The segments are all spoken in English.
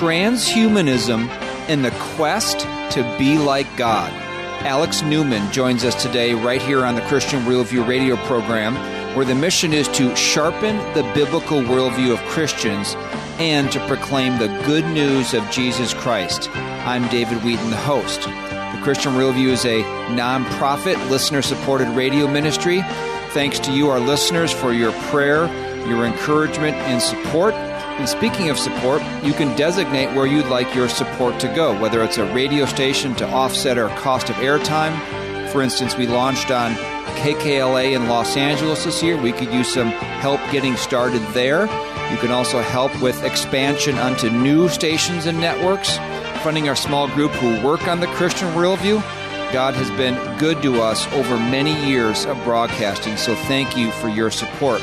transhumanism and the quest to be like God. Alex Newman joins us today right here on the Christian Worldview radio program, where the mission is to sharpen the biblical worldview of Christians and to proclaim the good news of Jesus Christ. I'm David Wheaton, the host. The Christian Worldview is a nonprofit, listener supported radio ministry. Thanks to you, our listeners, for your prayer, your encouragement, and support. And speaking of support, you can designate where you'd like your support to go, whether it's a radio station to offset our cost of airtime. For instance, we launched on KKLA in Los Angeles this year. We could use some help getting started there. You can also help with expansion onto new stations and networks, funding our small group who work on the Christian worldview. God has been good to us over many years of broadcasting, so thank you for your support.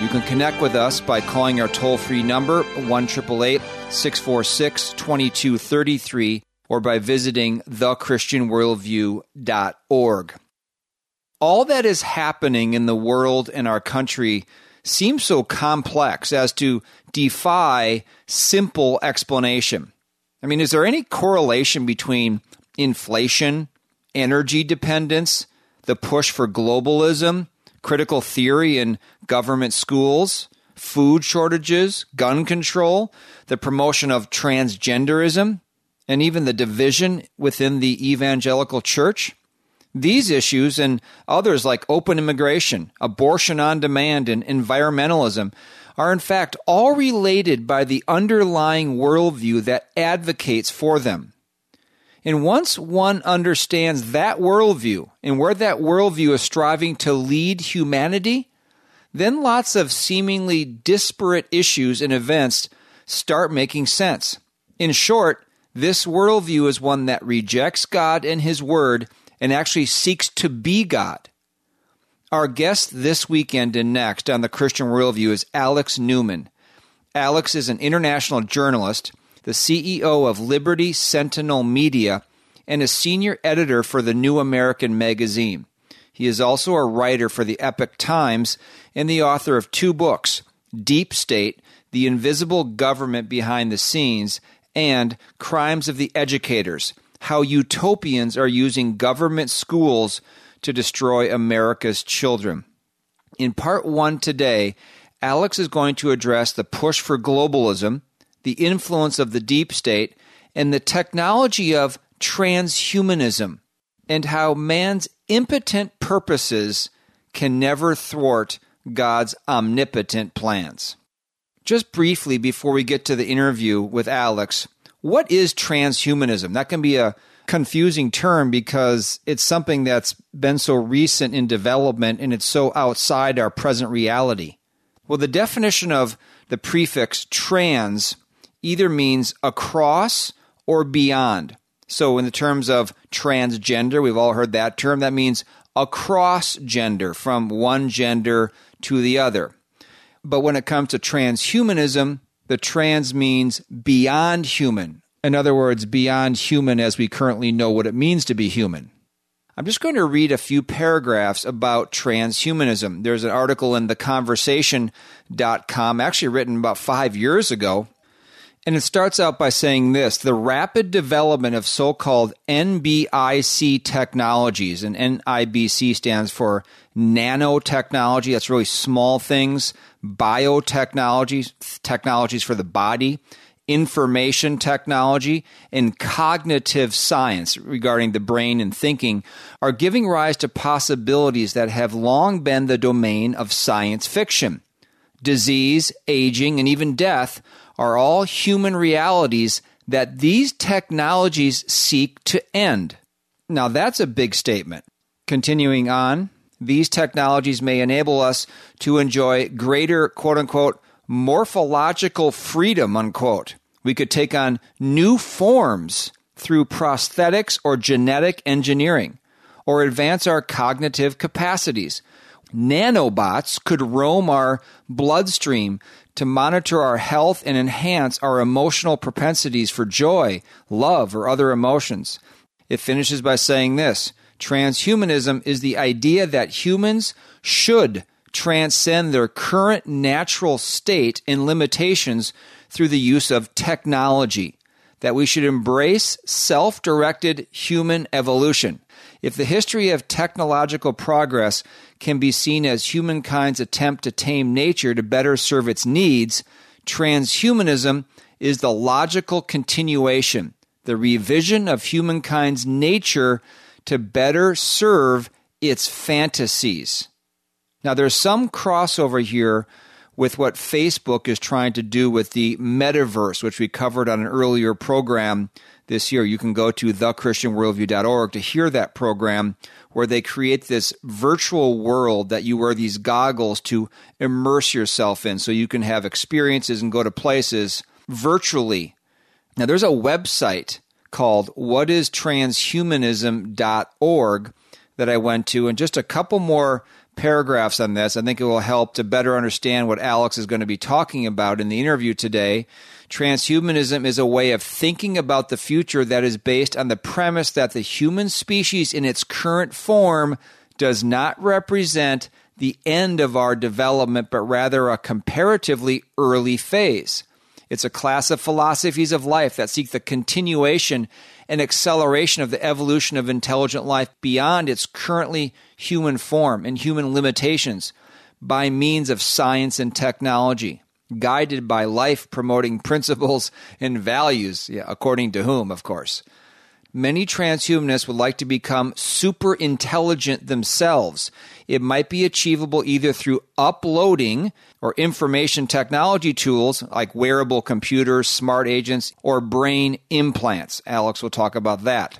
You can connect with us by calling our toll free number, 1 646 2233, or by visiting thechristianworldview.org. All that is happening in the world and our country seems so complex as to defy simple explanation. I mean, is there any correlation between inflation, energy dependence, the push for globalism, critical theory in government schools, food shortages, gun control, the promotion of transgenderism, and even the division within the evangelical church. These issues and others like open immigration, abortion on demand, and environmentalism are in fact all related by the underlying worldview that advocates for them. And once one understands that worldview and where that worldview is striving to lead humanity, then lots of seemingly disparate issues and events start making sense. In short, this worldview is one that rejects God and His Word and actually seeks to be God. Our guest this weekend and next on the Christian Worldview is Alex Newman. Alex is an international journalist the CEO of Liberty Sentinel Media, and a senior editor for the New American Magazine. He is also a writer for the Epoch Times and the author of two books Deep State, The Invisible Government Behind the Scenes, and Crimes of the Educators How Utopians Are Using Government Schools to Destroy America's Children. In part one today, Alex is going to address the push for globalism the influence of the deep state, and the technology of transhumanism, and how man's impotent purposes can never thwart God's omnipotent plans. Just briefly before we get to the interview with Alex, what is transhumanism? That can be a confusing term because it's something that's been so recent in development and it's so outside our present reality. Well, the definition of the prefix trans either means across or beyond. So, in the terms of transgender, we've all heard that term. That means across gender, from one gender to the other. But when it comes to transhumanism, the trans means beyond human. In other words, beyond human as we currently know what it means to be human. I'm just going to read a few paragraphs about transhumanism. There's an article in theconversation.com, actually written about five years ago, and it starts out by saying this the rapid development of so called NBIC technologies, and NIBC stands for nanotechnology, that's really small things, biotechnologies, technologies for the body, information technology, and cognitive science regarding the brain and thinking are giving rise to possibilities that have long been the domain of science fiction. Disease, aging, and even death are all human realities that these technologies seek to end. Now, that's a big statement. Continuing on, these technologies may enable us to enjoy greater, quote unquote, morphological freedom, unquote. We could take on new forms through prosthetics or genetic engineering, or advance our cognitive capacities. Nanobots could roam our bloodstream to monitor our health and enhance our emotional propensities for joy, love, or other emotions. It finishes by saying this Transhumanism is the idea that humans should transcend their current natural state and limitations through the use of technology, that we should embrace self directed human evolution. If the history of technological progress can be seen as humankind's attempt to tame nature to better serve its needs, transhumanism is the logical continuation, the revision of humankind's nature to better serve its fantasies. Now, there's some crossover here with what Facebook is trying to do with the metaverse, which we covered on an earlier program this year. You can go to thechristianworldview.org to hear that program where they create this virtual world that you wear these goggles to immerse yourself in so you can have experiences and go to places virtually. Now, there's a website called whatistranshumanism.org that I went to, and just a couple more paragraphs on this. I think it will help to better understand what Alex is going to be talking about in the interview today. Transhumanism is a way of thinking about the future that is based on the premise that the human species in its current form does not represent the end of our development, but rather a comparatively early phase. It's a class of philosophies of life that seek the continuation and acceleration of the evolution of intelligent life beyond its currently human form and human limitations by means of science and technology guided by life promoting principles and values, yeah, according to whom, of course. Many transhumanists would like to become super intelligent themselves. It might be achievable either through uploading or information technology tools like wearable computers, smart agents, or brain implants. Alex will talk about that.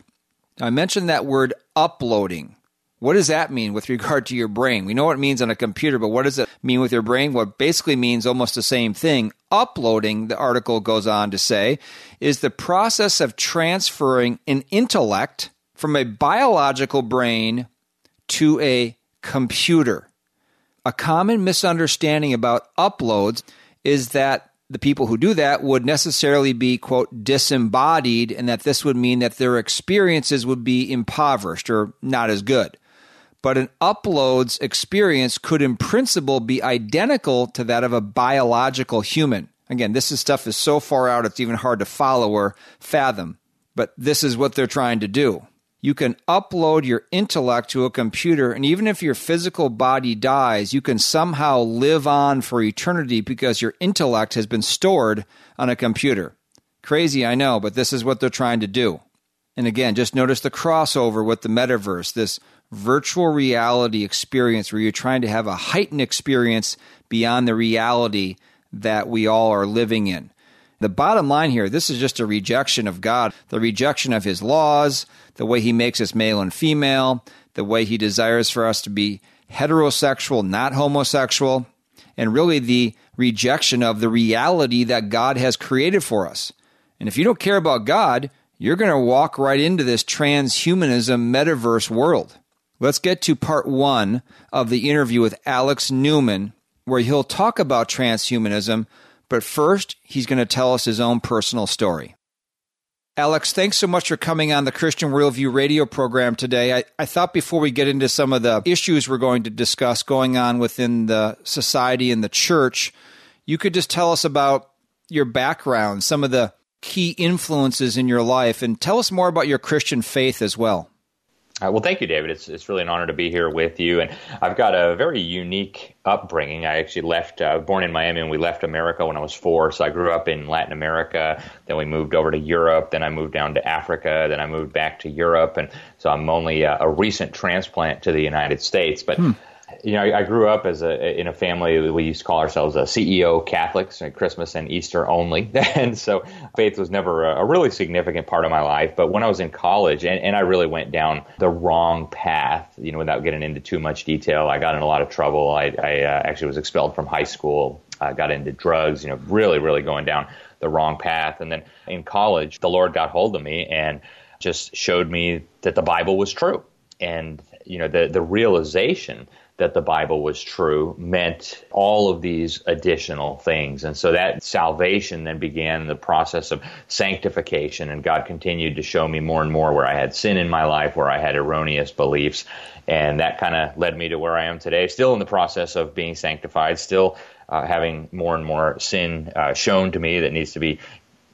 I mentioned that word uploading. What does that mean with regard to your brain? We know what it means on a computer, but what does it mean with your brain? What basically means almost the same thing. Uploading, the article goes on to say, is the process of transferring an intellect from a biological brain to a computer. A common misunderstanding about uploads is that the people who do that would necessarily be, quote, disembodied, and that this would mean that their experiences would be impoverished or not as good but an uploads experience could in principle be identical to that of a biological human. Again, this is stuff is so far out it's even hard to follow or fathom, but this is what they're trying to do. You can upload your intellect to a computer, and even if your physical body dies, you can somehow live on for eternity because your intellect has been stored on a computer. Crazy, I know, but this is what they're trying to do. And again, just notice the crossover with the metaverse, this virtual reality experience where you're trying to have a heightened experience beyond the reality that we all are living in. The bottom line here this is just a rejection of God, the rejection of His laws, the way He makes us male and female, the way He desires for us to be heterosexual, not homosexual, and really the rejection of the reality that God has created for us. And if you don't care about God, you're going to walk right into this transhumanism metaverse world. Let's get to part one of the interview with Alex Newman, where he'll talk about transhumanism, but first, he's going to tell us his own personal story. Alex, thanks so much for coming on the Christian Worldview radio program today. I, I thought before we get into some of the issues we're going to discuss going on within the society and the church, you could just tell us about your background, some of the key influences in your life, and tell us more about your Christian faith as well. Uh, well, thank you, David. It's it's really an honor to be here with you, and I've got a very unique upbringing. I actually left, uh, born in Miami, and we left America when I was four. So I grew up in Latin America. Then we moved over to Europe. Then I moved down to Africa. Then I moved back to Europe, and so I'm only a, a recent transplant to the United States. But hmm you know, I, I, grew up as a in a family we used to call ourselves a CEO Catholics, at Christmas and Easter only, and so faith was never a, a, really significant part of my life. But when I was in college, and, and I really went down the wrong path, you know, without getting into too much detail, I got in a lot of trouble. I, I uh, actually was expelled from high school. I got into drugs, you know, really, really going down the wrong path. And then in college, the Lord got hold of me and just showed me that the Bible was true, and you know, the the realization that the Bible was true meant all of these additional things. And so that salvation then began the process of sanctification. And God continued to show me more and more where I had sin in my life, where I had erroneous beliefs. And that kind of led me to where I am today, still in the process of being sanctified, still uh, having more and more sin uh, shown to me that needs to be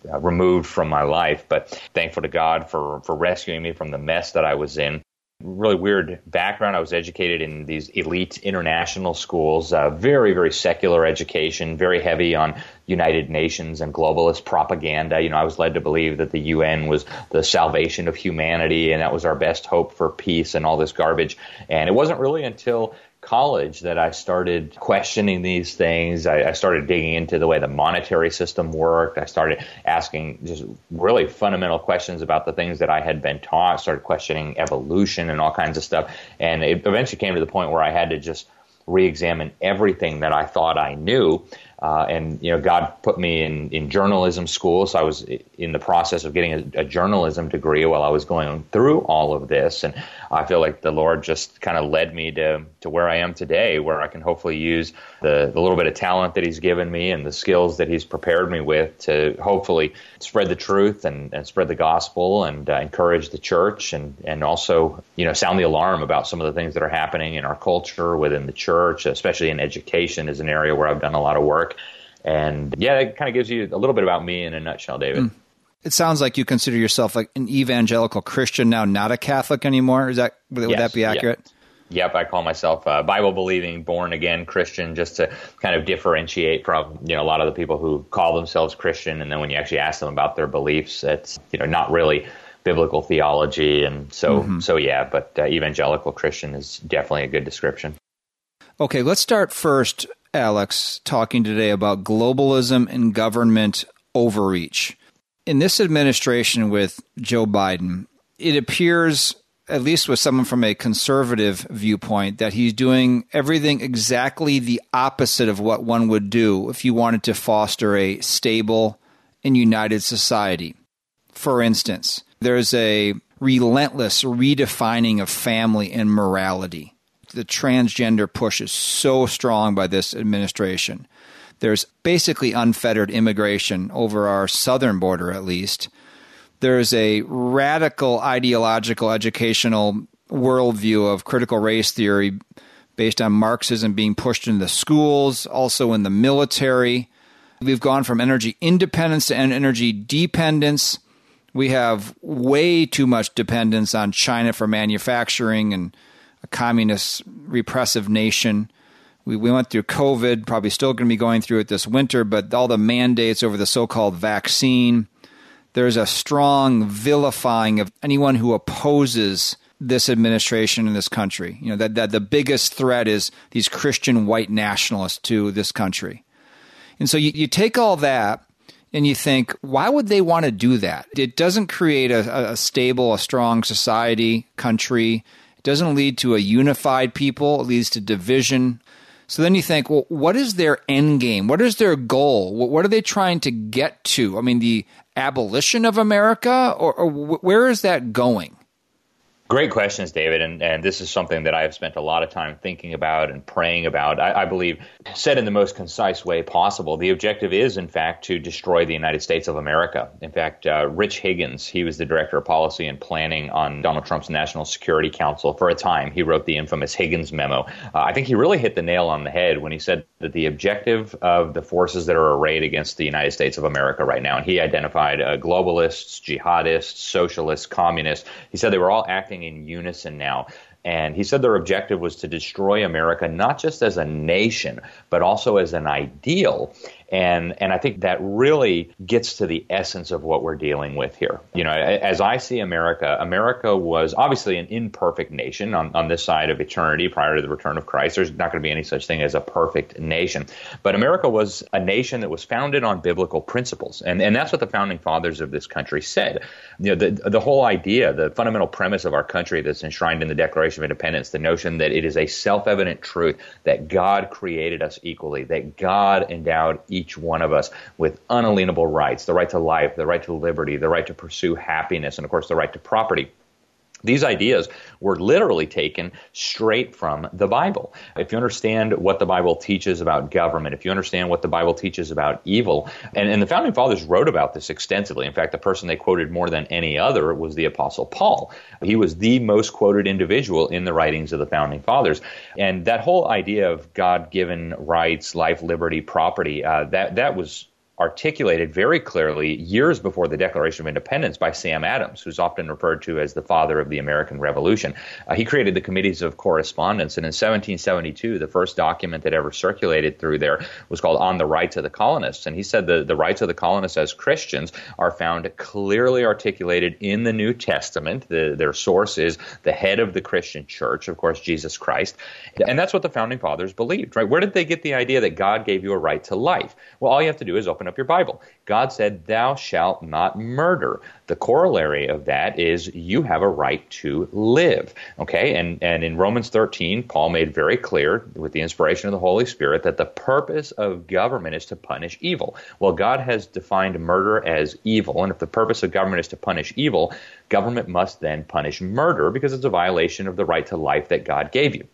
uh, removed from my life. But thankful to God for, for rescuing me from the mess that I was in really weird background. I was educated in these elite international schools, uh, very, very secular education, very heavy on United Nations and globalist propaganda. You know, I was led to believe that the UN was the salvation of humanity and that was our best hope for peace and all this garbage. And it wasn't really until college that I started questioning these things. I, I, started digging into the way the monetary system worked. I started asking just really fundamental questions about the things that I had been taught. Started questioning evolution and all kinds of stuff. And it eventually came to the point where I had to just re-examine everything that I thought I knew uh, and you know, God put me in, in journalism school, so I was in the process of getting a, a, journalism degree while I was going through all of this. And I feel like the Lord just kind of led me to to where I am today, where I can hopefully use the, the little bit of talent that He's given me and the skills that He's prepared me with to hopefully spread the truth and, and spread the gospel and uh, encourage the church and and also you know sound the alarm about some of the things that are happening in our culture within the church, especially in education, is an area where I've done a lot of work. And yeah, it kind of gives you a little bit about me in a nutshell, David. Mm. It sounds like you consider yourself like an evangelical Christian now, not a Catholic anymore. Is that would yes, that be accurate? Yep. Yep, I call myself a Bible believing, born again Christian, just to kind of differentiate from you know a lot of the people who call themselves Christian, and then when you actually ask them about their beliefs, it's you know not really biblical theology, and so mm-hmm. so yeah. But uh, evangelical Christian is definitely a good description. Okay, let's start first Alex, talking today about globalism and government overreach. In this administration with Joe Biden, it appears, at least with someone from a conservative viewpoint, that he's doing everything exactly the opposite of what one would do if you wanted to foster a stable and united society. For instance, there's a relentless redefining of family and morality the transgender push is so strong by this administration. There's basically unfettered immigration over our southern border, at least. There's a radical ideological educational worldview of critical race theory based on Marxism being pushed into the schools, also in the military. We've gone from energy independence to energy dependence. We have way too much dependence on China for manufacturing and a communist repressive nation. We, we went through COVID, probably still going to be going through it this winter, but all the mandates over the so called vaccine. There's a strong vilifying of anyone who opposes this administration in this country. You know, that, that the biggest threat is these Christian white nationalists to this country. And so you, you take all that and you think, why would they want to do that? It doesn't create a, a stable, a strong society, country It doesn't lead to a unified people, it leads to division. So then you think, well, what is their end game? What is their goal? What are they trying to get to? I mean, the abolition of America, or, or where is that going? Great questions, David. And, and this is something that I have spent a lot of time thinking about and praying about. I, I, believe, said in the most concise way possible, the objective is, in fact, to destroy the United States of America. In fact, uh, Rich Higgins, he was the director of policy and planning on Donald Trump's National Security Council for a time. He wrote the infamous Higgins memo. Uh, I think he really hit the nail on the head when he said that the objective of the forces that are arrayed against the United States of America right now, and he identified uh, globalists, jihadists, socialists, communists, he said they were all acting in unison now. And he said their objective was to destroy America not just as a nation, but also as an ideal. And, and I think that really gets to the essence of what we're dealing with here. You know, as I see America, America was obviously an imperfect nation on, on this side of eternity prior to the return of Christ. There's not going to be any such thing as a perfect nation. But America was a nation that was founded on biblical principles. And, and that's what the founding fathers of this country said. You know, the, the whole idea, the fundamental premise of our country that's enshrined in the Declaration of Independence, the notion that it is a self evident truth that God created us equally, that God endowed each each one of us with unalienable rights the right to life, the right to liberty, the right to pursue happiness, and of course, the right to property These ideas were literally taken straight from the Bible. If you understand what the Bible teaches about government, if you understand what the Bible teaches about evil, and, and the founding fathers wrote about this extensively. In fact, the person they quoted more than any other was the Apostle Paul. He was the most quoted individual in the writings of the founding fathers. And that whole idea of God given rights, life, liberty, property, uh, that, that was articulated very clearly years before the Declaration of Independence by Sam Adams, who's often referred to as the father of the American Revolution. Uh, he created the Committees of Correspondence, and in 1772, the first document that ever circulated through there was called On the Rights of the Colonists. And he said the, the rights of the colonists as Christians are found clearly articulated in the New Testament. The, their source is the head of the Christian church, of course, Jesus Christ. And that's what the founding fathers believed, right? Where did they get the idea that God gave you a right to life? Well, all you have to do is open up your Bible. God said, Thou shalt not murder. The corollary of that is you have a right to live. Okay? And, and in Romans 13, Paul made very clear, with the inspiration of the Holy Spirit, that the purpose of government is to punish evil. Well, God has defined murder as evil, and if the purpose of government is to punish evil, government must then punish murder because it's a violation of the right to life that God gave you.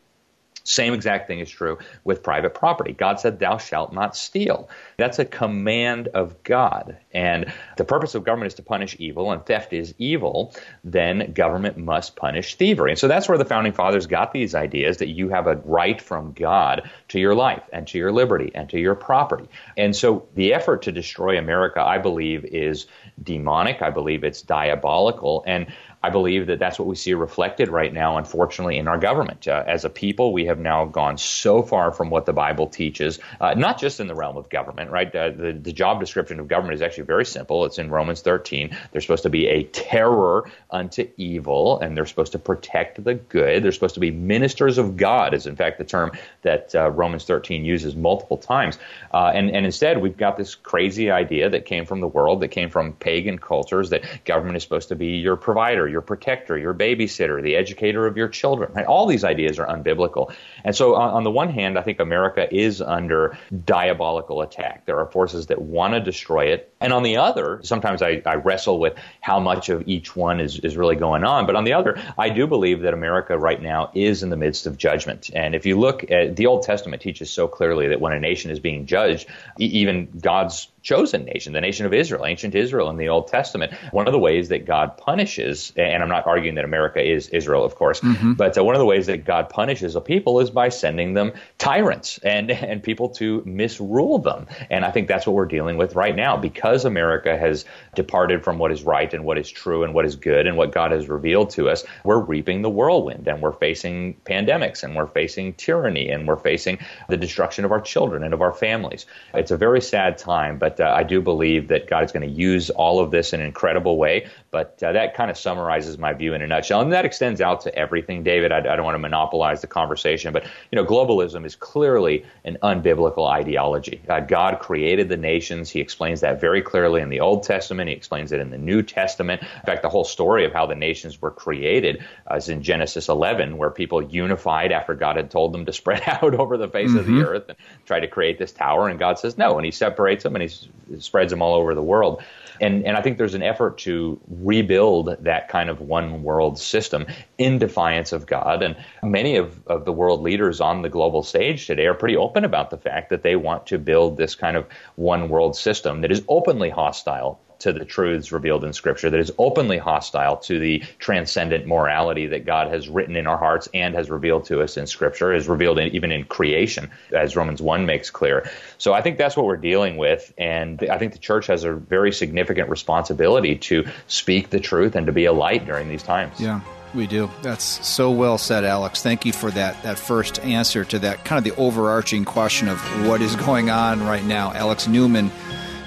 Same exact thing is true with private property. God said, Thou shalt not steal. That's a command of God. And the purpose of government is to punish evil, and theft is evil, then government must punish thievery. And so that's where the founding fathers got these ideas that you have a right from God to your life and to your liberty and to your property. And so the effort to destroy America, I believe, is demonic. I believe it's diabolical. And I believe that that's what we see reflected right now, unfortunately, in our government. Uh, as a people, we have now gone so far from what the Bible teaches, uh, not just in the realm of government, right? The, the job description of government is actually very simple. It's in Romans 13. They're supposed to be a terror unto evil, and they're supposed to protect the good. They're supposed to be ministers of God, is in fact the term that uh, Romans 13 uses multiple times. Uh, and, and instead, we've got this crazy idea that came from the world, that came from pagan cultures, that government is supposed to be your provider your protector, your babysitter, the educator of your children. Right? All these ideas are unbiblical. And so, on, on, the one hand, I think America is under diabolical attack. There are forces that want to destroy it. And on the other, sometimes I, I wrestle with how much of each one is, is really going on. But on the other, I do believe that America right now is in the midst of judgment. And if you look at the Old Testament teaches so clearly that when a nation is being judged, even God's chosen nation, the nation of Israel, ancient Israel in the Old Testament. One of the ways that God punishes, and I'm not arguing that America is Israel, of course, mm-hmm. but uh, one of the ways that God punishes a people is by sending them tyrants and, and people to misrule them. And I think that's what we're dealing with right now. Because America has departed from what is right and what is true and what is good and what God has revealed to us, we're reaping the whirlwind and we're facing pandemics and we're facing tyranny and we're facing the destruction of our children and of our families. It's a very sad time, but uh, I do believe that God is going to use all of this in an incredible way. But uh, that kind of summarizes my view in a nutshell, and that extends out to everything, David. I, I, don't want to monopolize the conversation, but you know, globalism is clearly an unbiblical ideology. Uh, God created the nations. He explains that very clearly in the Old Testament. He explains it in the New Testament. In fact, the whole story of how the nations were created uh, is in Genesis 11, where people unified after God had told them to spread out over the face mm-hmm. of the mm-hmm. earth and try to create this tower, and God says no, and He separates them and He spreads them all over the world. And, and I think there's an effort to rebuild that kind of one world system in defiance of God. And many of, of the world leaders on the global stage today are pretty open about the fact that they want to build this kind of one world system that is openly hostile to the truths revealed in Scripture, that is openly hostile to the transcendent morality that God has written in our hearts and has revealed to us in Scripture, is revealed in, even in creation, as Romans 1 makes clear. So I think that's what we're dealing with. And I think the church has a very significant responsibility to speak the truth and to be a light during these times. Yeah. We do. That's so well said, Alex. Thank you for that that first answer to that kind of the overarching question of what is going on right now. Alex Newman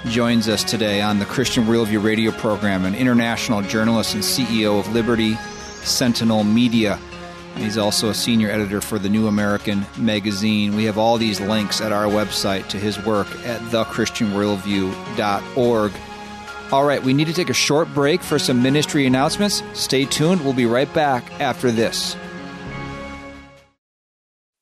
joins us today on the Christian Worldview radio program, an international journalist and CEO of Liberty Sentinel Media. He's also a senior editor for the New American Magazine. We have all these links at our website to his work at thechristianworldview.org. All right, we need to take a short break for some ministry announcements. Stay tuned. We'll be right back after this.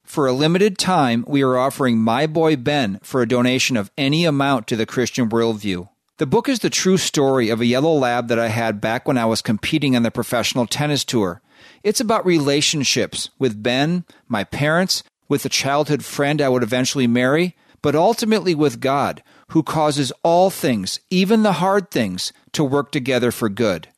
For a limited time, we are offering My Boy Ben for a donation of any amount to the Christian Worldview. The book is the true story of a yellow lab that I had back when I was competing on the professional tennis tour. It's about relationships with Ben, my parents, with the childhood friend I would eventually marry, but ultimately with God, who causes all things, even the hard things, to work together for good.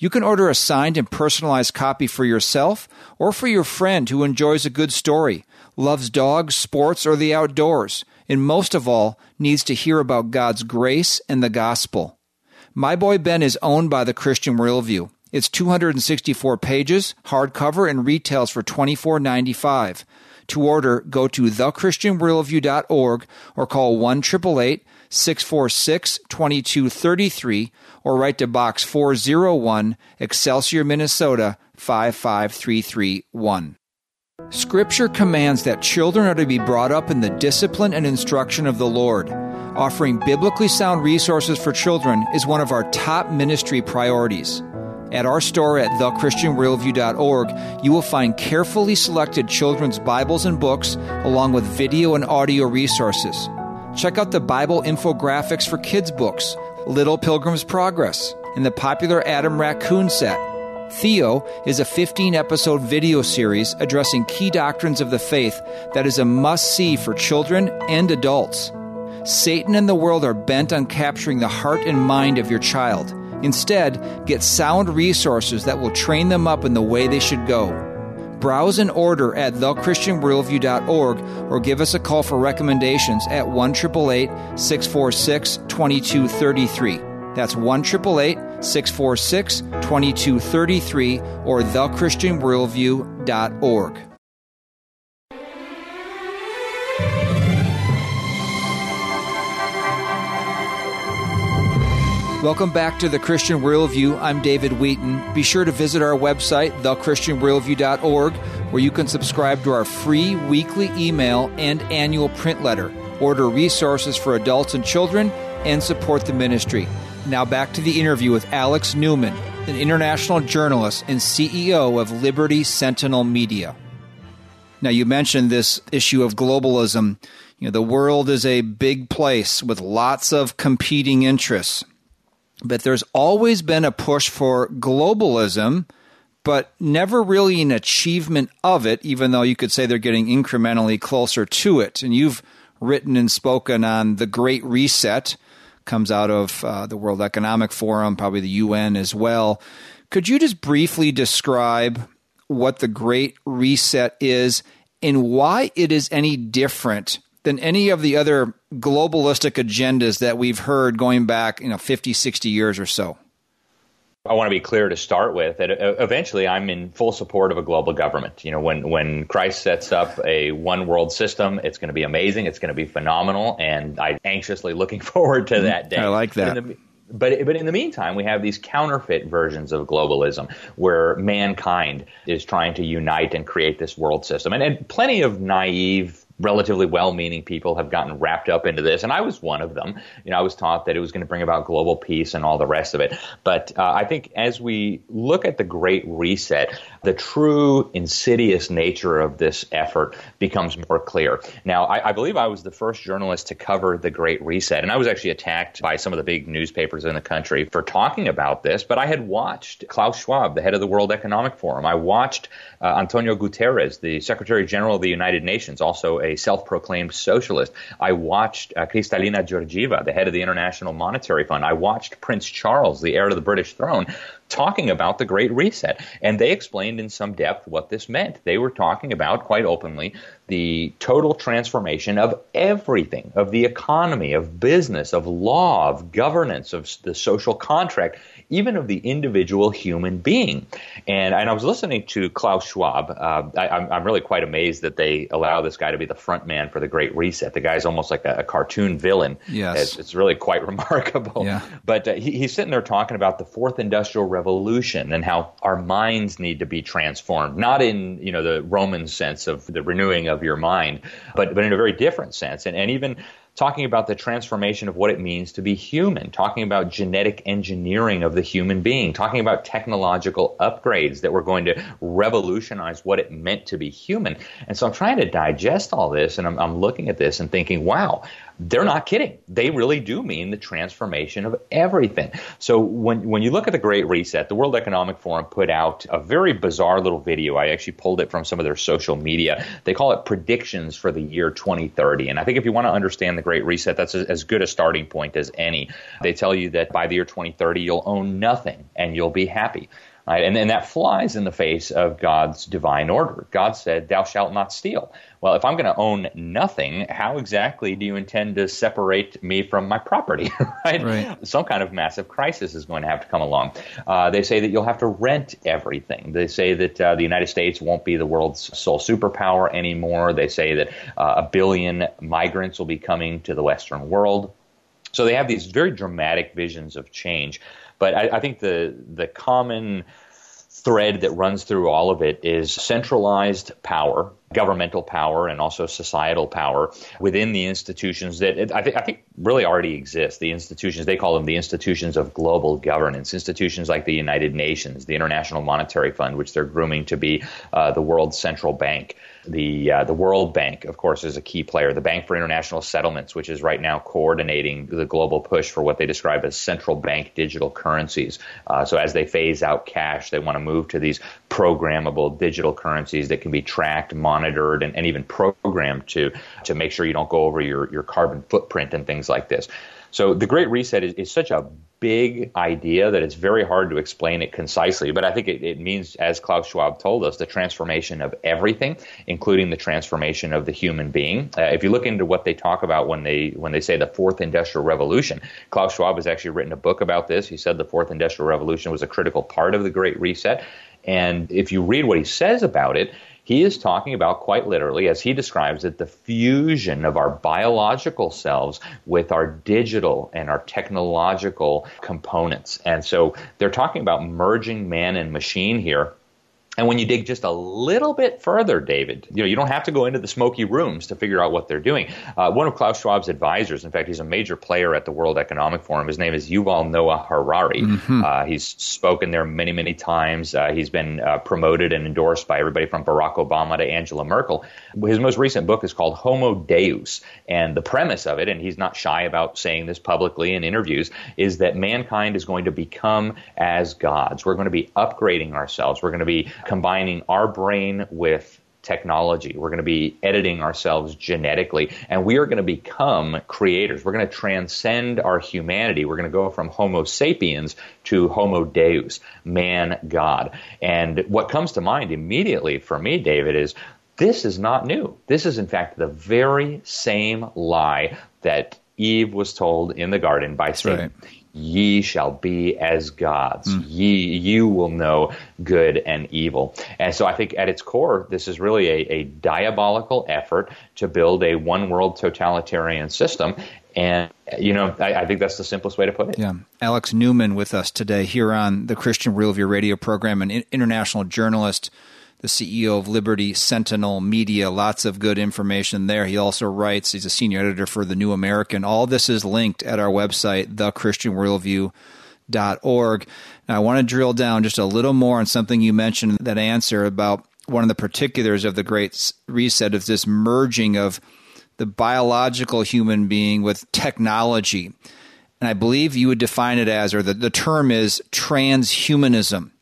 You can order a signed and personalized copy for yourself or for your friend who enjoys a good story, loves dogs, sports, or the outdoors, and most of all, needs to hear about God's grace and the gospel. My Boy Ben is owned by the Christian Worldview. It's 264 pages, hardcover, and retails for $24.95. To order, go to thechristianworldview.org or call 1 646 2233 or write to Box 401, Excelsior, Minnesota 55331. Scripture commands that children are to be brought up in the discipline and instruction of the Lord. Offering biblically sound resources for children is one of our top ministry priorities. At our store at thechristianworldview.org, you will find carefully selected children's Bibles and books, along with video and audio resources. Check out the Bible infographics for kids' books, Little Pilgrim's Progress, and the popular Adam Raccoon set. Theo is a 15 episode video series addressing key doctrines of the faith that is a must see for children and adults. Satan and the world are bent on capturing the heart and mind of your child. Instead, get sound resources that will train them up in the way they should go. Browse and order at thechristianworldview.org or give us a call for recommendations at 1 646 2233. That's 1 646 2233 or thechristianworldview.org. Welcome back to the Christian Worldview. I'm David Wheaton. Be sure to visit our website, thechristianworldview.org, where you can subscribe to our free weekly email and annual print letter, order resources for adults and children, and support the ministry. Now back to the interview with Alex Newman, an international journalist and CEO of Liberty Sentinel Media. Now you mentioned this issue of globalism. You know, the world is a big place with lots of competing interests but there's always been a push for globalism, but never really an achievement of it, even though you could say they're getting incrementally closer to it. And you've written and spoken on the Great Reset, comes out of uh, the World Economic Forum, probably the UN as well. Could you just briefly describe what the Great Reset is and why it is any different than any of the other globalistic agendas that we've heard going back, you know, 50, 60 years or so? I want to be clear to start with that uh, eventually I'm in full support of a global government. You know, when, when Christ sets up a one world system, it's going to be amazing. It's going to be phenomenal. And I'm anxiously looking forward to that day. I like that. But in, the, but, but in the meantime, we have these counterfeit versions of globalism where mankind is trying to unite and create this world system. And, and plenty of naive relatively well-meaning people have gotten wrapped up into this, and I was one of them. You know, I was taught that it was going to bring about global peace and all the rest of it. But uh, I think as we look at the Great Reset, the true insidious nature of this effort becomes more clear. Now, I, I believe I was the first journalist to cover the Great Reset, and I was actually attacked by some of the big newspapers in the country for talking about this. But I had watched Klaus Schwab, the head of the World Economic Forum. I watched uh, Antonio Guterres, the Secretary General of the United Nations, also a self-proclaimed socialist. I watched uh, Kristalina Georgieva, the head of the International Monetary Fund. I watched Prince Charles, the heir to the British throne, talking about the Great Reset. And they explained in some depth what this meant. They were talking about, quite openly, the total transformation of everything of the economy, of business, of law, of governance, of the social contract even of the individual human being. And, and I was listening to Klaus Schwab. Uh, I, am really quite amazed that they allow this guy to be the front man for the Great Reset. The guy's almost like a, a cartoon villain. Yes. It's, it's, really quite remarkable. Yeah. But uh, he, he's sitting there talking about the fourth industrial revolution and how our minds need to be transformed, not in, you know, the Roman sense of the renewing of your mind, but, but in a very different sense. And, and even talking about the transformation of what it means to be human, talking about genetic engineering of the human being, talking about technological upgrades that were going to revolutionize what it meant to be human. And so I'm trying to digest all this and I'm, I'm looking at this and thinking, wow, they're not kidding. They really do mean the transformation of everything. So when when you look at the Great Reset, the World Economic Forum put out a very bizarre little video. I actually pulled it from some of their social media. They call it predictions for the year 2030. And I think if you want to understand the Great Reset, that's as good a starting point as any. They tell you that by the year 2030 you'll own nothing and you'll be happy. Right? And, and that flies in the face of God's divine order. God said, Thou shalt not steal. Well, if I'm going to own nothing, how exactly do you intend to separate me from my property? right? right? Some kind of massive crisis is going to have to come along. Uh, they say that you'll have to rent everything. They say that uh, the United States won't be the world's sole superpower anymore. They say that uh, a billion migrants will be coming to the Western world. So they have these very dramatic visions of change. But I, I think the the common thread that runs through all of it is centralized power, governmental power, and also societal power within the institutions that I, th- I, think really already exist. The institutions, they call them the institutions of global governance, institutions like the United Nations, the International Monetary Fund, which they're grooming to be uh, the world's central bank. The uh, the World Bank, of course, is a key player. The Bank for International Settlements, which is right now coordinating the global push for what they describe as central bank digital currencies. Uh, so as they phase out cash, they want to move to these programmable digital currencies that can be tracked, monitored, and, and even programmed to to make sure you don't go over your your carbon footprint and things like this. So the Great Reset is, is such a big idea that it's very hard to explain it concisely. But I think it, it, means, as Klaus Schwab told us, the transformation of everything, including the transformation of the human being. Uh, if you look into what they talk about when they when they say the fourth industrial revolution, Klaus Schwab has actually written a book about this. He said the fourth industrial revolution was a critical part of the Great Reset. And if you read what he says about it, he is talking about, quite literally, as he describes it, the fusion of our biological selves with our digital and our technological components. And so they're talking about merging man and machine here and when you dig just a little bit further, David, you know, you don't have to go into the smoky rooms to figure out what they're doing. Uh, one of Klaus Schwab's advisors, in fact, he's a major player at the World Economic Forum. His name is Yuval Noah Harari. Mm-hmm. Uh, he's spoken there many, many times. Uh, he's been uh, promoted and endorsed by everybody from Barack Obama to Angela Merkel. His most recent book is called Homo Deus. And the premise of it, and he's not shy about saying this publicly in interviews, is that mankind is going to become as gods. We're going to be upgrading ourselves. We're going to be combining our brain with technology. We're going to be editing ourselves genetically, and we are going to become creators. We're going to transcend our humanity. We're going to go from Homo sapiens to Homo Deus, man God. And what comes to mind immediately for me, David, is this is not new. This is, in fact, the very same lie that Eve was told in the garden by Satan. Right ye shall be as gods. Mm. Ye, you will know good and evil. And so I think at its core, this is really a, a diabolical effort to build a one world totalitarian system. And, you know, I, I, think that's the simplest way to put it. Yeah. Alex Newman with us today here on the Christian Worldview radio program, an international journalist the CEO of Liberty Sentinel Media. Lots of good information there. He also writes, he's a senior editor for The New American. All this is linked at our website, thechristianworldview.org. Now, I want to drill down just a little more on something you mentioned in that answer about one of the particulars of the Great Reset is this merging of the biological human being with technology. And I believe you would define it as, or the, the term is transhumanism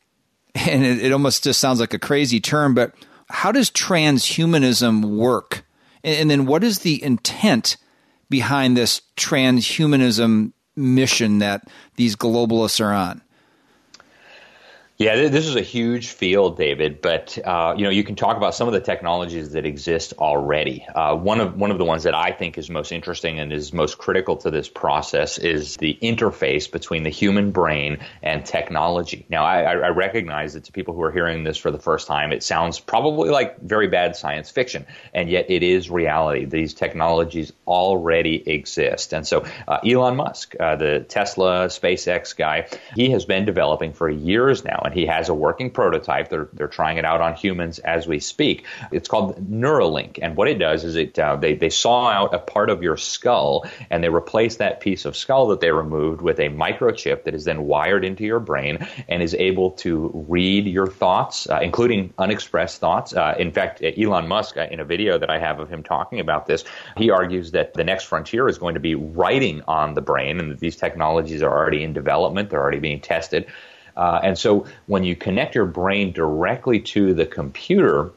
and it, it almost just sounds like a crazy term, but how does transhumanism work? And, and then what is the intent behind this transhumanism mission that these globalists are on? Yeah, this is a huge field, David. But uh, you know, you can talk about some of the technologies that exist already. Uh, one of one of the ones that I think is most interesting and is most critical to this process is the interface between the human brain and technology. Now, I, I recognize that to people who are hearing this for the first time, it sounds probably like very bad science fiction, and yet it is reality. These technologies already exist, and so uh, Elon Musk, uh, the Tesla, SpaceX guy, he has been developing for years now he has a working prototype. They're they're trying it out on humans as we speak. It's called Neuralink, and what it does is it uh, they they saw out a part of your skull and they replace that piece of skull that they removed with a microchip that is then wired into your brain and is able to read your thoughts, uh, including unexpressed thoughts. Uh, in fact, Elon Musk, uh, in a video that I have of him talking about this, he argues that the next frontier is going to be writing on the brain, and that these technologies are already in development, they're already being tested. Uh, and so when you connect your brain directly to the computer,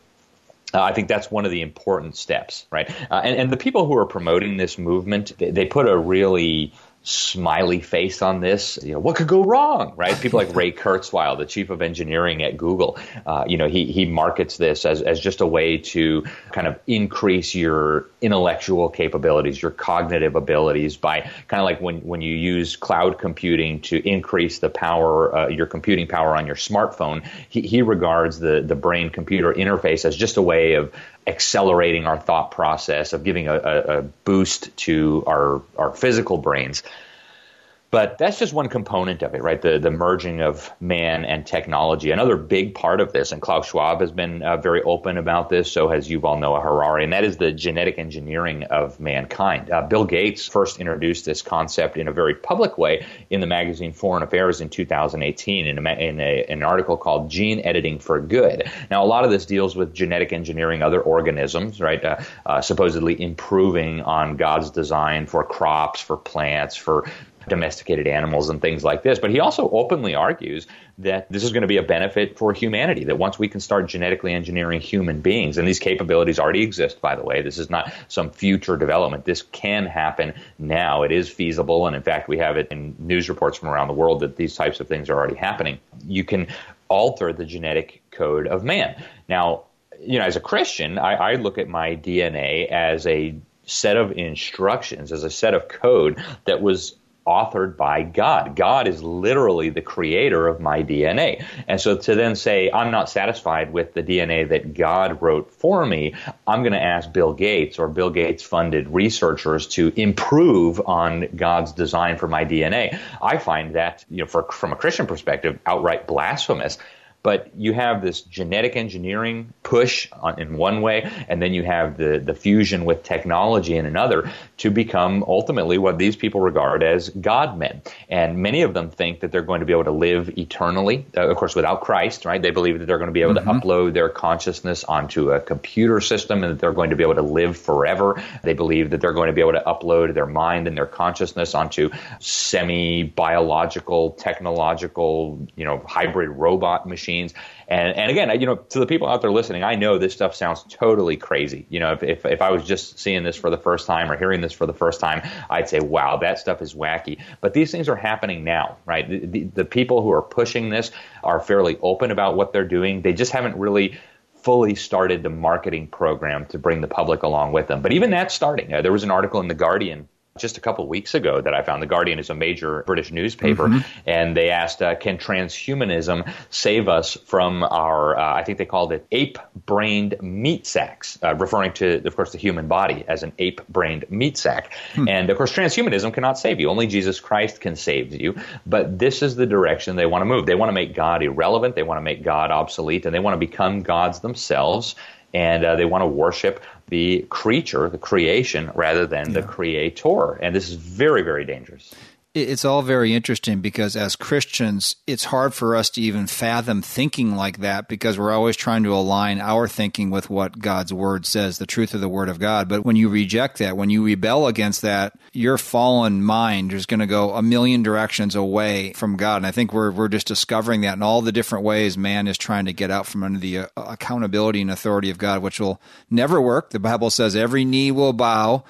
uh, I think that's one of the important steps, right? Uh, and, and the people who are promoting this movement, they, they put a really smiley face on this. You know, what could go wrong, right? People like Ray Kurzweil, the chief of engineering at Google, uh, you know, he, he markets this as, as just a way to kind of increase your intellectual capabilities, your cognitive abilities by kind of like when, when you use cloud computing to increase the power, uh, your computing power on your smartphone. He, he regards the, the brain computer interface as just a way of accelerating our thought process, of giving a, a, a boost to our, our physical brains. But that's just one component of it, right? The the merging of man and technology. Another big part of this, and Klaus Schwab has been uh, very open about this. So has Yuval Noah Harari, and that is the genetic engineering of mankind. Uh, Bill Gates first introduced this concept in a very public way in the magazine Foreign Affairs in 2018 in, a, in a, an article called "Gene Editing for Good." Now, a lot of this deals with genetic engineering other organisms, right? Uh, uh supposedly improving on God's design for crops, for plants, for domesticated animals and things like this. But he also openly argues that this is going to be a benefit for humanity, that once we can start genetically engineering human beings, and these capabilities already exist, by the way, this is not some future development. This can happen now. It is feasible. And in fact, we have it in news reports from around the world that these types of things are already happening. You can alter the genetic code of man. Now, you know, as a Christian, I, I look at my DNA as a set of instructions, as a set of code that was authored by God. God is literally the creator of my DNA. And so to then say, I'm not satisfied with the DNA that God wrote for me, I'm going to ask Bill Gates or Bill Gates funded researchers to improve on God's design for my DNA. I find that, you know, for, from a Christian perspective, outright blasphemous but you have this genetic engineering push in one way, and then you have the, the fusion with technology in another to become ultimately what these people regard as God men. And many of them think that they're going to be able to live eternally, uh, of course, without Christ, right? They believe that they're going to be able mm-hmm. to upload their consciousness onto a computer system and that they're going to be able to live forever. They believe that they're going to be able to upload their mind and their consciousness onto semi biological, technological, you know, hybrid robot machines. And, and again, you know, to the people out there listening, I know this stuff sounds totally crazy. You know, if, if, if I was just seeing this for the first time or hearing this for the first time, I'd say, wow, that stuff is wacky. But these things are happening now, right? The, the, the people who are pushing this are fairly open about what they're doing. They just haven't really fully started the marketing program to bring the public along with them. But even that's starting. Uh, there was an article in The Guardian just a couple weeks ago that I found. The Guardian is a major British newspaper, mm-hmm. and they asked, uh, "Can transhumanism save us from our?" Uh, I think they called it ape-brained meat sacks, uh, referring to, of course, the human body as an ape-brained meat sack. Hmm. And of course, transhumanism cannot save you. Only Jesus Christ can save you. But this is the direction they want to move. They want to make God irrelevant. They want to make God obsolete, and they want to become gods themselves and uh, they want to worship the creature, the creation, rather than yeah. the creator. And this is very, very dangerous it's all very interesting because as Christians, it's hard for us to even fathom thinking like that because we're always trying to align our thinking with what God's word says, the truth of the word of God. But when you reject that, when you rebel against that, your fallen mind is going to go a million directions away from God. And I think we're, we're just discovering that in all the different ways man is trying to get out from under the uh, accountability and authority of God, which will never work. The Bible says every knee will bow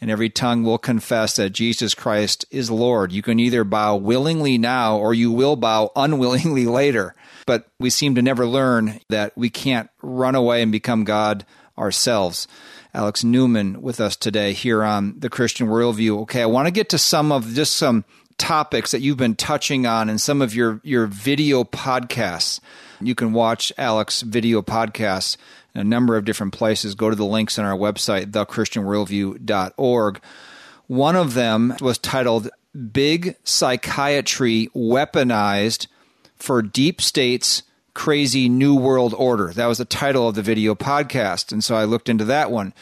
and every tongue will confess that Jesus Christ is Lord. You can either bow willingly now or you will bow unwillingly later. But we seem to never learn that we can't run away and become God ourselves. Alex Newman with us today here on the Christian Worldview. Okay, I want to get to some of just some topics that you've been touching on in some of your, your video podcasts. You can watch Alex video podcasts in a number of different places. Go to the links on our website, thechristianworldview.org. One of them was titled Big Psychiatry Weaponized for Deep State's Crazy New World Order. That was the title of the video podcast. And so I looked into that one.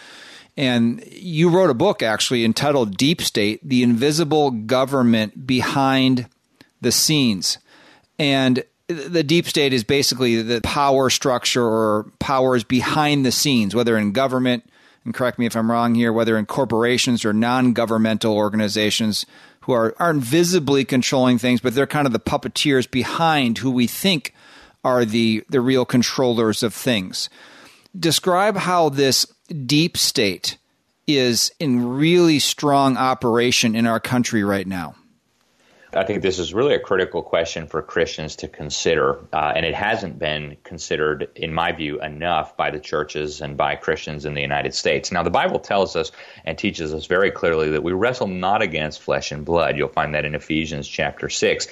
And you wrote a book actually entitled Deep State The Invisible Government Behind the Scenes. And the deep state is basically the power structure or powers behind the scenes, whether in government, and correct me if I'm wrong here, whether in corporations or non governmental organizations who are, aren't visibly controlling things, but they're kind of the puppeteers behind who we think are the, the real controllers of things. Describe how this deep state is in really strong operation in our country right now. I think this is really a critical question for Christians to consider, uh, and it hasn't been considered, in my view, enough by the churches and by Christians in the United States. Now, the Bible tells us and teaches us very clearly that we wrestle not against flesh and blood. You'll find that in Ephesians chapter 6.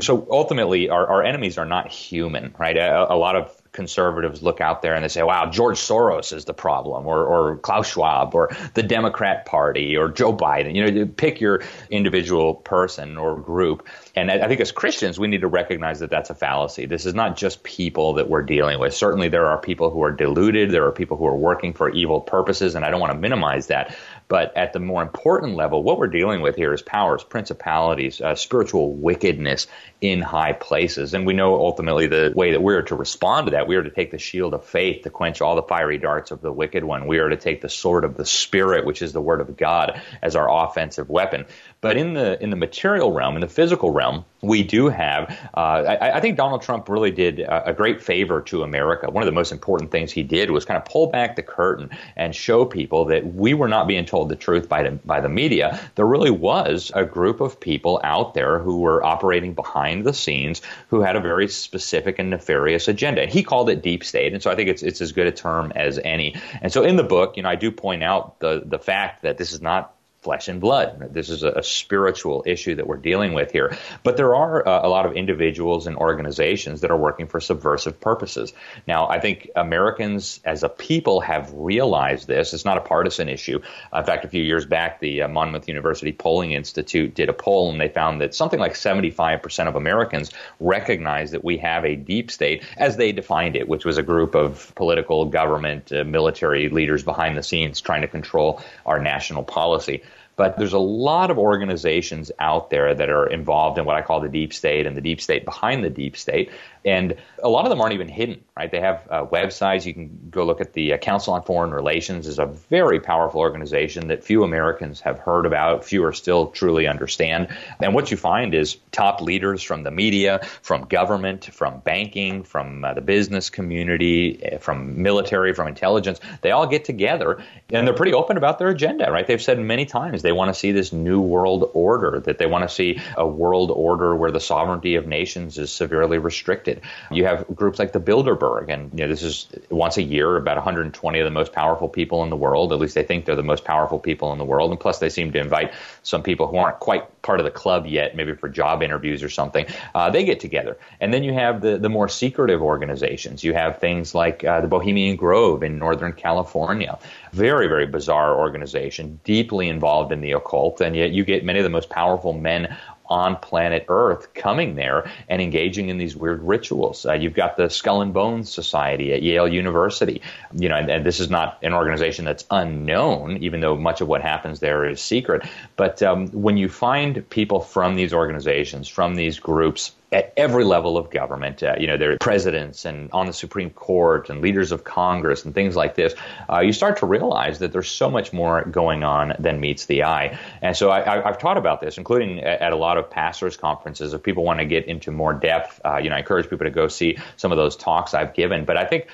So ultimately, our, our enemies are not human, right? A, a lot of conservatives look out there and they say, wow, George Soros is the problem, or, or Klaus Schwab, or the Democrat Party, or Joe Biden. You know, pick your individual person or group. And I think as Christians, we need to recognize that that's a fallacy. This is not just people that we're dealing with. Certainly, there are people who are deluded, there are people who are working for evil purposes, and I don't want to minimize that. But at the more important level, what we're dealing with here is powers, principalities, uh, spiritual wickedness in high places. And we know ultimately the way that we're to respond to that, we are to take the shield of faith to quench all the fiery darts of the wicked one. We are to take the sword of the Spirit, which is the word of God, as our offensive weapon. But in the in the material realm, in the physical realm, we do have. Uh, I, I, think Donald Trump really did a, a, great favor to America. One of the most important things he did was kind of pull back the curtain and show people that we were not being told the truth by the, by the media. There really was a group of people out there who were operating behind the scenes who had a very specific and nefarious agenda. He called it deep state, and so I think it's it's as good a term as any. And so in the book, you know, I do point out the the fact that this is not flesh and blood. This is a, a, spiritual issue that we're dealing with here. But there are uh, a lot of individuals and organizations that are working for subversive purposes. Now, I think Americans as a people have realized this. It's not a partisan issue. in fact, a few years back, the uh, Monmouth University Polling Institute did a poll and they found that something like 75% of Americans recognize that we have a deep state as they defined it, which was a group of political, government, uh, military leaders behind the scenes trying to control our national policy. But there's a lot of organizations out there that are involved in what I call the deep state and the deep state behind the deep state. And a lot of them aren't even hidden, right? They have uh, websites. You can go look at the uh, Council on Foreign Relations is a very powerful organization that few Americans have heard about, fewer still truly understand. And what you find is top leaders from the media, from government, from banking, from uh, the business community, eh, from military, from intelligence, they all get together and they're pretty open about their agenda, right? They've said many times they want to see this new world order, that they want to see a world order where the sovereignty of nations is severely restricted. You have groups like the Bilderberg, and you know this is once a year about 120 of the most powerful people in the world. At least they think they're the most powerful people in the world, and plus they seem to invite some people who aren't quite part of the club yet, maybe for job interviews or something. Uh, they get together, and then you have the the more secretive organizations. You have things like uh, the Bohemian Grove in Northern California, very very bizarre organization, deeply involved in the occult, and yet you get many of the most powerful men on planet Earth coming there and engaging in these weird rituals. Uh, you've got the Skull and Bones Society at Yale University, you know, and, and, this is not an organization that's unknown, even though much of what happens there is secret. But um, when you find people from these organizations, from these groups, at every level of government. Uh, you know, there are presidents and on the Supreme Court and leaders of Congress and things like this. Uh, you start to realize that there's so much more going on than meets the eye. And so I, have taught about this, including at, a lot of pastors' conferences. If people want to get into more depth, uh, you know, I encourage people to go see some of those talks I've given. But I think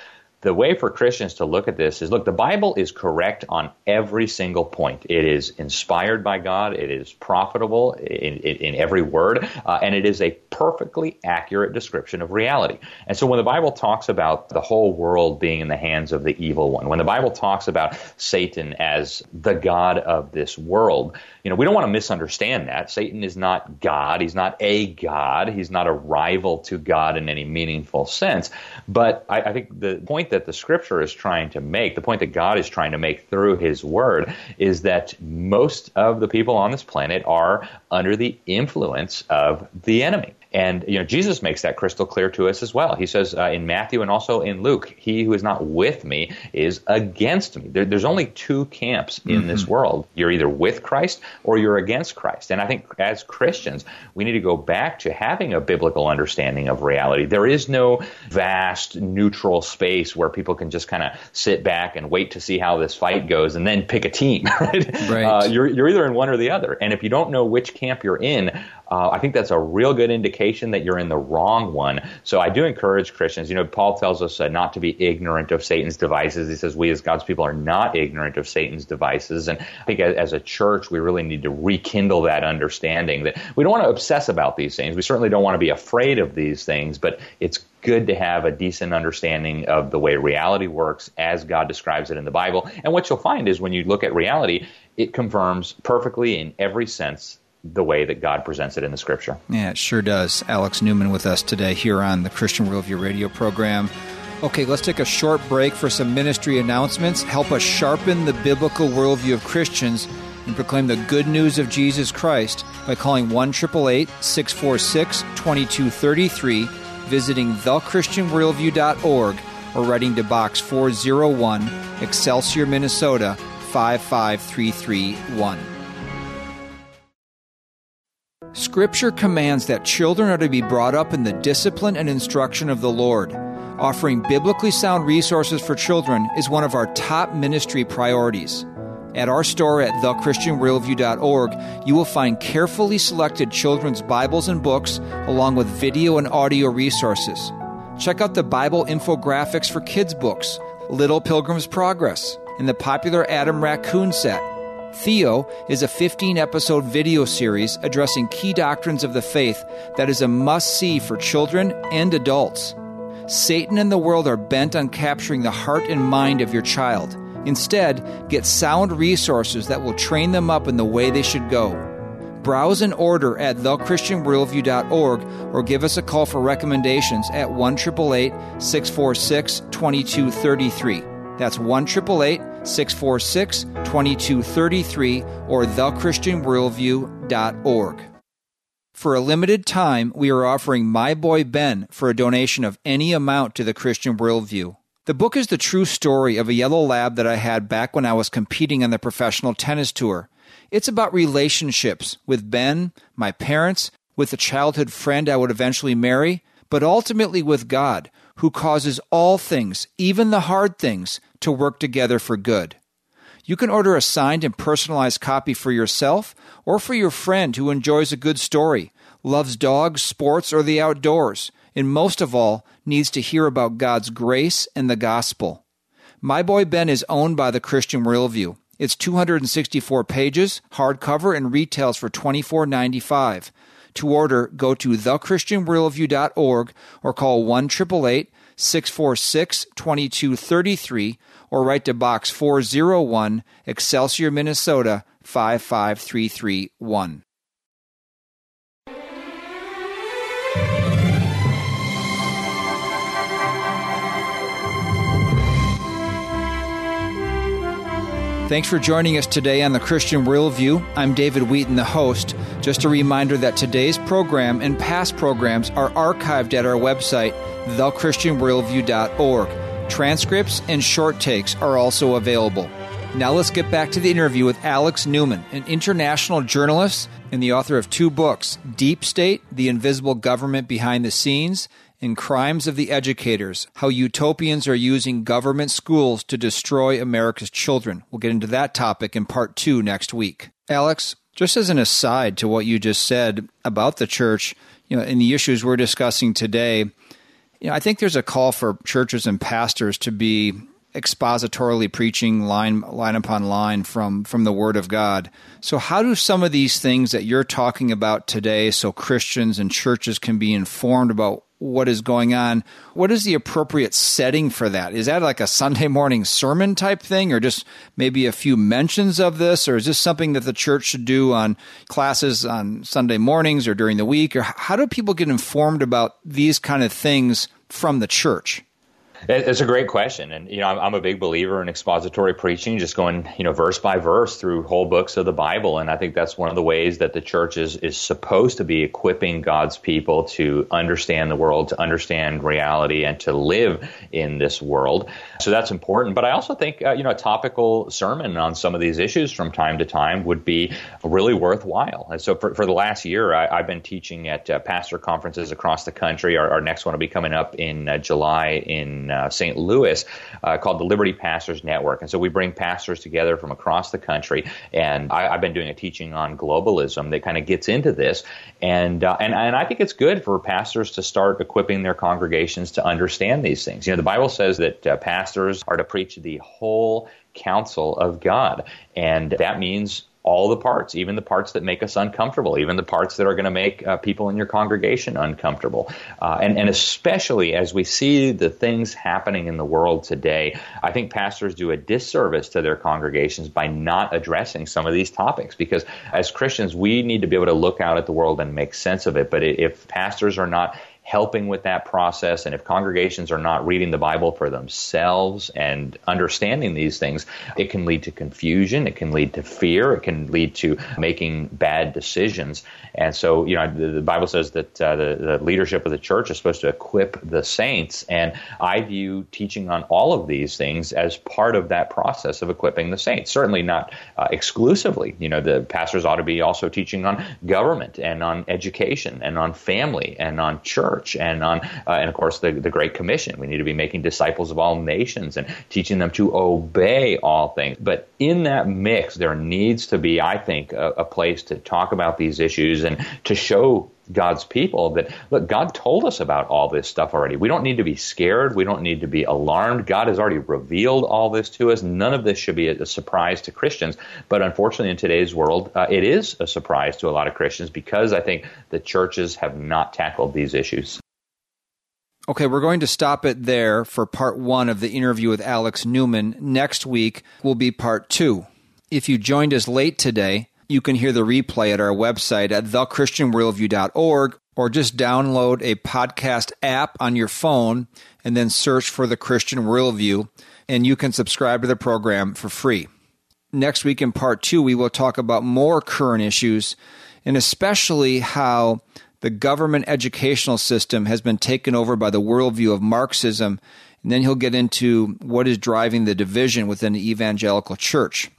the way for Christians to look at this is look, the Bible is correct on every single point. It is inspired by God, it is profitable in, in, in every word, uh, and it is a perfectly accurate description of reality. And so when the Bible talks about the whole world being in the hands of the evil one, when the Bible talks about Satan as the God of this world, you know, we don't want to misunderstand that. Satan is not God. He's not a God. He's not a rival to God in any meaningful sense. But I, I think the point that the scripture is trying to make, the point that God is trying to make through his word, is that most of the people on this planet are under the influence of the enemy. And you know, Jesus makes that crystal clear to us as well. He says uh, in Matthew and also in Luke, "He who is not with me is against me." There, there's only two camps in mm-hmm. this world. You're either with Christ or you're against Christ. And I think as Christians, we need to go back to having a biblical understanding of reality. There is no vast neutral space where people can just kind of sit back and wait to see how this fight goes and then pick a team. Right? right. Uh, you're you're either in one or the other. And if you don't know which camp you're in, uh, I think that's a real good indication that you're in the wrong one. So I do encourage Christians. You know, Paul tells us uh, not to be ignorant of Satan's devices. He says we as God's people are not ignorant of Satan's devices. And I think as, as a church, we really need to rekindle that understanding that we don't want to obsess about these things. We certainly don't want to be afraid of these things, but it's good to have a decent understanding of the way reality works as God describes it in the Bible. And what you'll find is when you look at reality, it confirms perfectly in every sense the way that God presents it in the scripture. Yeah, it sure does. Alex Newman with us today here on the Christian Worldview radio program. Okay, let's take a short break for some ministry announcements. Help us sharpen the biblical worldview of Christians and proclaim the good news of Jesus Christ by calling 1 646 2233, visiting thechristianworldview.org, or writing to Box 401, Excelsior, Minnesota 55331. Scripture commands that children are to be brought up in the discipline and instruction of the Lord. Offering biblically sound resources for children is one of our top ministry priorities. At our store at thechristianworldview.org, you will find carefully selected children's Bibles and books, along with video and audio resources. Check out the Bible infographics for kids' books, Little Pilgrim's Progress, and the popular Adam Raccoon set. Theo is a 15 episode video series addressing key doctrines of the faith that is a must see for children and adults. Satan and the world are bent on capturing the heart and mind of your child. Instead, get sound resources that will train them up in the way they should go. Browse and order at thechristianworldview.org or give us a call for recommendations at 1 646 2233. That's 1 646 2233 or thechristianworldview.org. For a limited time, we are offering My Boy Ben for a donation of any amount to the Christian Worldview. The book is the true story of a yellow lab that I had back when I was competing on the professional tennis tour. It's about relationships with Ben, my parents, with the childhood friend I would eventually marry, but ultimately with God, who causes all things, even the hard things, to work together for good. You can order a signed and personalized copy for yourself or for your friend who enjoys a good story, loves dogs, sports, or the outdoors, and most of all, needs to hear about God's grace and the gospel. My Boy Ben is owned by the Christian Worldview. It's 264 pages, hardcover, and retails for $24.95. To order, go to thechristianworldview.org or call 1 646 2233 or write to Box 401, Excelsior, Minnesota 55331. Thanks for joining us today on the Christian Worldview. I'm David Wheaton, the host. Just a reminder that today's program and past programs are archived at our website, thechristianworldview.org. Transcripts and short takes are also available. Now let's get back to the interview with Alex Newman, an international journalist and the author of two books Deep State, The Invisible Government Behind the Scenes, and Crimes of the Educators How Utopians Are Using Government Schools to Destroy America's Children. We'll get into that topic in part two next week. Alex, just as an aside to what you just said about the church, you know, in the issues we're discussing today, you know, I think there's a call for churches and pastors to be expositorily preaching line line upon line from from the word of God. So how do some of these things that you're talking about today so Christians and churches can be informed about what is going on. What is the appropriate setting for that? Is that like a Sunday morning sermon type thing, or just maybe a few mentions of this, or is this something that the church should do on classes on Sunday mornings or during the week? Or how do people get informed about these kind of things from the church? It's a great question, and you know, I'm, I'm, a big believer in expository preaching, just going, you know, verse by verse through whole books of the Bible, and I think that's one of the ways that the church is is supposed to be equipping God's people to understand the world, to understand reality, and to live in this world. So that's important. But I also think, uh, you know, a topical sermon on some of these issues from time to time would be really worthwhile. And so for, for the last year, I, have been teaching at uh, pastor conferences across the country. Our, our, next one will be coming up in uh, July in uh, St. Louis uh, called the Liberty Pastors Network. And so we bring pastors together from across the country. And I, have been doing a teaching on globalism that kind of gets into this. And, uh, and, and I think it's good for pastors to start equipping their congregations to understand these things. You know, the Bible says that uh, pastors are to preach the whole counsel of God. And that means all the parts, even the parts that make us uncomfortable, even the parts that are going to make uh, people in your congregation uncomfortable. Uh, and, and especially as we see the things happening in the world today, I think pastors do a disservice to their congregations by not addressing some of these topics because as Christians, we need to be able to look out at the world and make sense of it. But if pastors are not helping with that process. And if congregations are not reading the Bible for themselves and understanding these things, it can lead to confusion. It can lead to fear. It can lead to making bad decisions. And so, you know, the, the Bible says that uh, the, the leadership of the church is supposed to equip the saints. And I view teaching on all of these things as part of that process of equipping the saints. Certainly not uh, exclusively. You know, the pastors ought to be also teaching on government and on education and on family and on church church and on uh, and of course the, the Great Commission. We need to be making disciples of all nations and teaching them to obey all things. But in that mix, there needs to be, I think, a, a place to talk about these issues and to show God's people that look, God told us about all this stuff already. We don't need to be scared. We don't need to be alarmed. God has already revealed all this to us. None of this should be a, surprise to Christians. But unfortunately, in today's world, uh, it is a surprise to a lot of Christians because I think the churches have not tackled these issues. Okay, we're going to stop it there for part one of the interview with Alex Newman. Next week will be part two. If you joined us late today, you can hear the replay at our website at thechristianworldview.org or just download a podcast app on your phone and then search for the Christian Worldview, and you can subscribe to the program for free. Next week in part two, we will talk about more current issues and especially how the government educational system has been taken over by the worldview of Marxism. And then he'll get into what is driving the division within the evangelical church.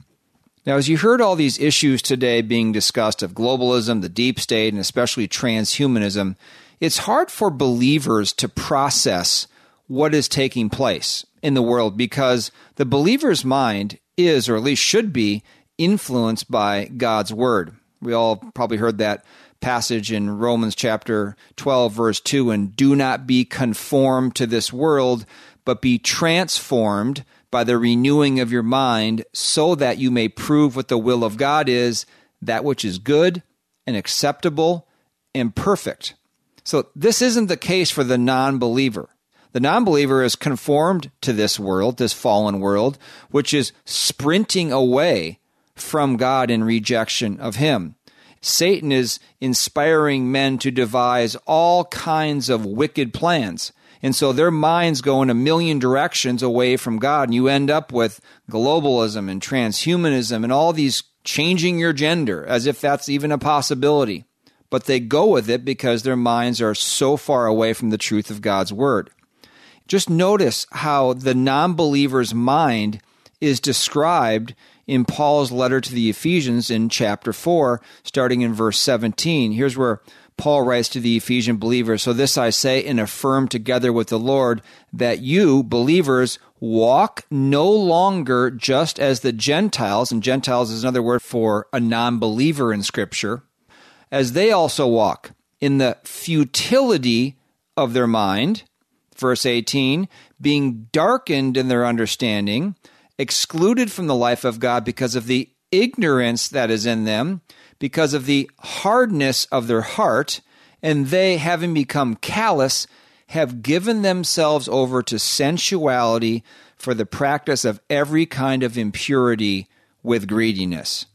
Now, as you heard all these issues today being discussed of globalism, the deep state, and especially transhumanism, it's hard for believers to process what is taking place in the world because the believer's mind is, or at least should be, influenced by God's word. We all probably heard that passage in Romans chapter 12, verse 2 and do not be conformed to this world, but be transformed by the renewing of your mind, so that you may prove what the will of God is, that which is good and acceptable and perfect. So, this isn't the case for the non believer. The non believer is conformed to this world, this fallen world, which is sprinting away from God in rejection of Him. Satan is inspiring men to devise all kinds of wicked plans and so their minds go in a million directions away from God. And you end up with globalism and transhumanism and all these changing your gender as if that's even a possibility. But they go with it because their minds are so far away from the truth of God's word. Just notice how the non believer's mind is described in Paul's letter to the Ephesians in chapter 4, starting in verse 17. Here's where Paul writes to the Ephesian believers, So this I say and affirm together with the Lord, that you, believers, walk no longer just as the Gentiles, and Gentiles is another word for a non believer in Scripture, as they also walk in the futility of their mind. Verse 18, being darkened in their understanding, excluded from the life of God because of the ignorance that is in them because of the hardness of their heart, and they, having become callous, have given themselves over to sensuality for the practice of every kind of impurity with greediness.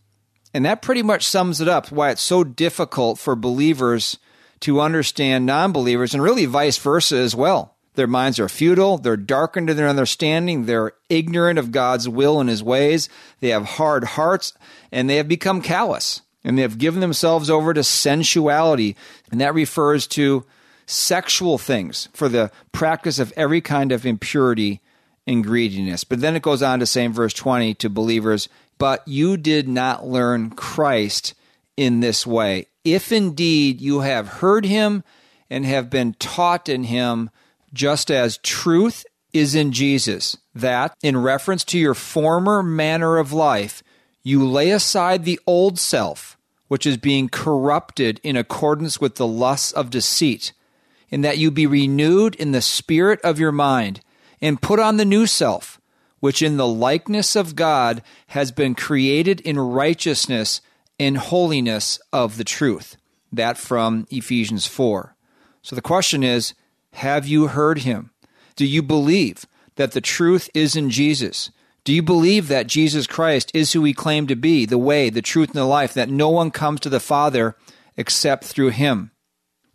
And that pretty much sums it up why it's so difficult for believers to understand non believers, and really vice versa as well. Their minds are futile. They're darkened in their understanding. They're ignorant of God's will and his ways. They have hard hearts and they have become callous and they have given themselves over to sensuality. And that refers to sexual things for the practice of every kind of impurity and greediness. But then it goes on to say in verse 20 to believers, but you did not learn Christ in this way. If indeed you have heard him and have been taught in him, just as truth is in Jesus, that in reference to your former manner of life, you lay aside the old self, which is being corrupted in accordance with the lusts of deceit, and that you be renewed in the spirit of your mind, and put on the new self, which in the likeness of God has been created in righteousness and holiness of the truth. That from Ephesians 4. So the question is Have you heard him? Do you believe that the truth is in Jesus? Do you believe that Jesus Christ is who he claimed to be, the way, the truth, and the life, that no one comes to the Father except through him?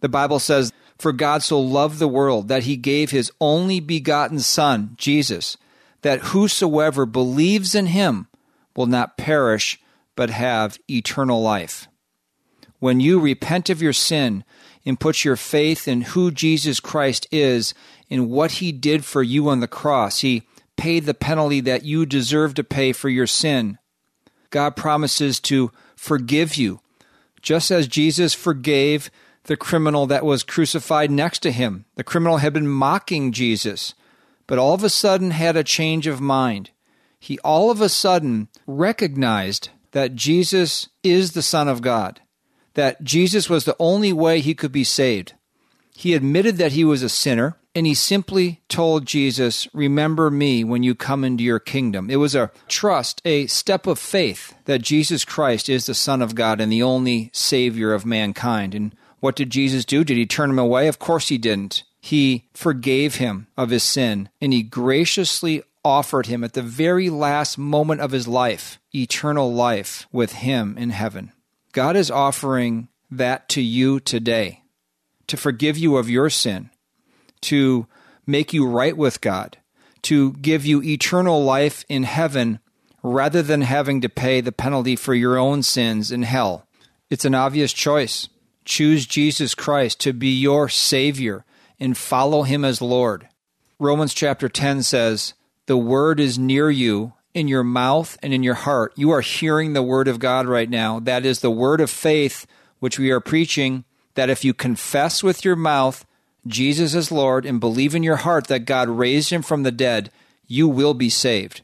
The Bible says, For God so loved the world that he gave his only begotten Son, Jesus, that whosoever believes in him will not perish, but have eternal life. When you repent of your sin and put your faith in who Jesus Christ is, and what he did for you on the cross, he paid the penalty that you deserve to pay for your sin. God promises to forgive you, just as Jesus forgave the criminal that was crucified next to him. The criminal had been mocking Jesus, but all of a sudden had a change of mind. He all of a sudden recognized that Jesus is the Son of God, that Jesus was the only way he could be saved. He admitted that he was a sinner and he simply told Jesus, Remember me when you come into your kingdom. It was a trust, a step of faith that Jesus Christ is the Son of God and the only Savior of mankind. And what did Jesus do? Did he turn him away? Of course he didn't. He forgave him of his sin and he graciously offered him at the very last moment of his life eternal life with him in heaven. God is offering that to you today to forgive you of your sin to make you right with God, to give you eternal life in heaven rather than having to pay the penalty for your own sins in hell. It's an obvious choice. Choose Jesus Christ to be your Savior and follow Him as Lord. Romans chapter 10 says, The word is near you, in your mouth and in your heart. You are hearing the word of God right now. That is the word of faith which we are preaching, that if you confess with your mouth Jesus as Lord and believe in your heart that God raised him from the dead, you will be saved.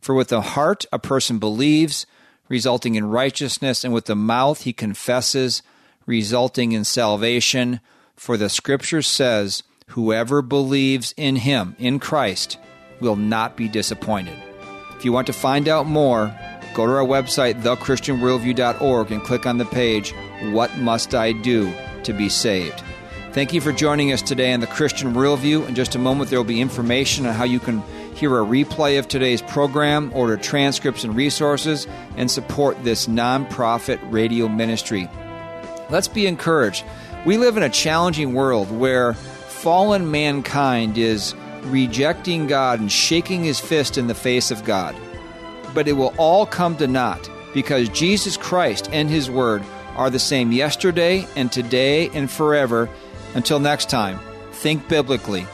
For with the heart a person believes, resulting in righteousness, and with the mouth he confesses, resulting in salvation. For the scripture says, Whoever believes in him, in Christ, will not be disappointed. If you want to find out more, go to our website, thechristianworldview.org, and click on the page, What Must I Do to Be Saved? Thank you for joining us today on the Christian Worldview. In just a moment, there will be information on how you can hear a replay of today's program, order transcripts and resources, and support this nonprofit radio ministry. Let's be encouraged. We live in a challenging world where fallen mankind is rejecting God and shaking his fist in the face of God. But it will all come to naught because Jesus Christ and his word are the same yesterday and today and forever until next time, think biblically,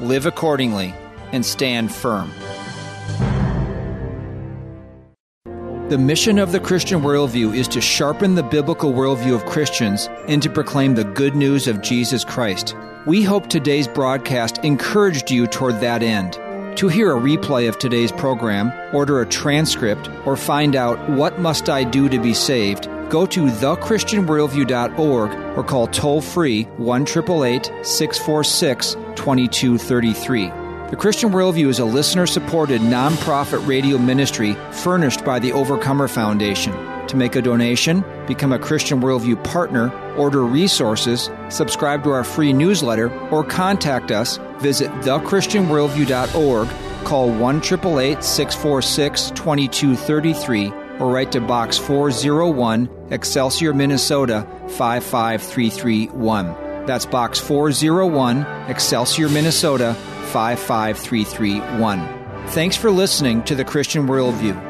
live accordingly, and stand firm. The mission of the Christian worldview is to sharpen the biblical worldview of Christians and to proclaim the good news of Jesus Christ. We hope today's broadcast encouraged you toward that end. To hear a replay of today's program, order a transcript, or find out what must I do to be saved, go to thechristianworldview.org or call toll free 1 646 2233. The Christian Worldview is a listener supported nonprofit radio ministry furnished by the Overcomer Foundation. To make a donation, become a Christian Worldview partner, order resources, subscribe to our free newsletter, or contact us, visit thechristianworldview.org, call 1 646 2233 or write to Box 401, Excelsior, Minnesota 55331. That's Box 401, Excelsior, Minnesota 55331. Thanks for listening to The Christian Worldview.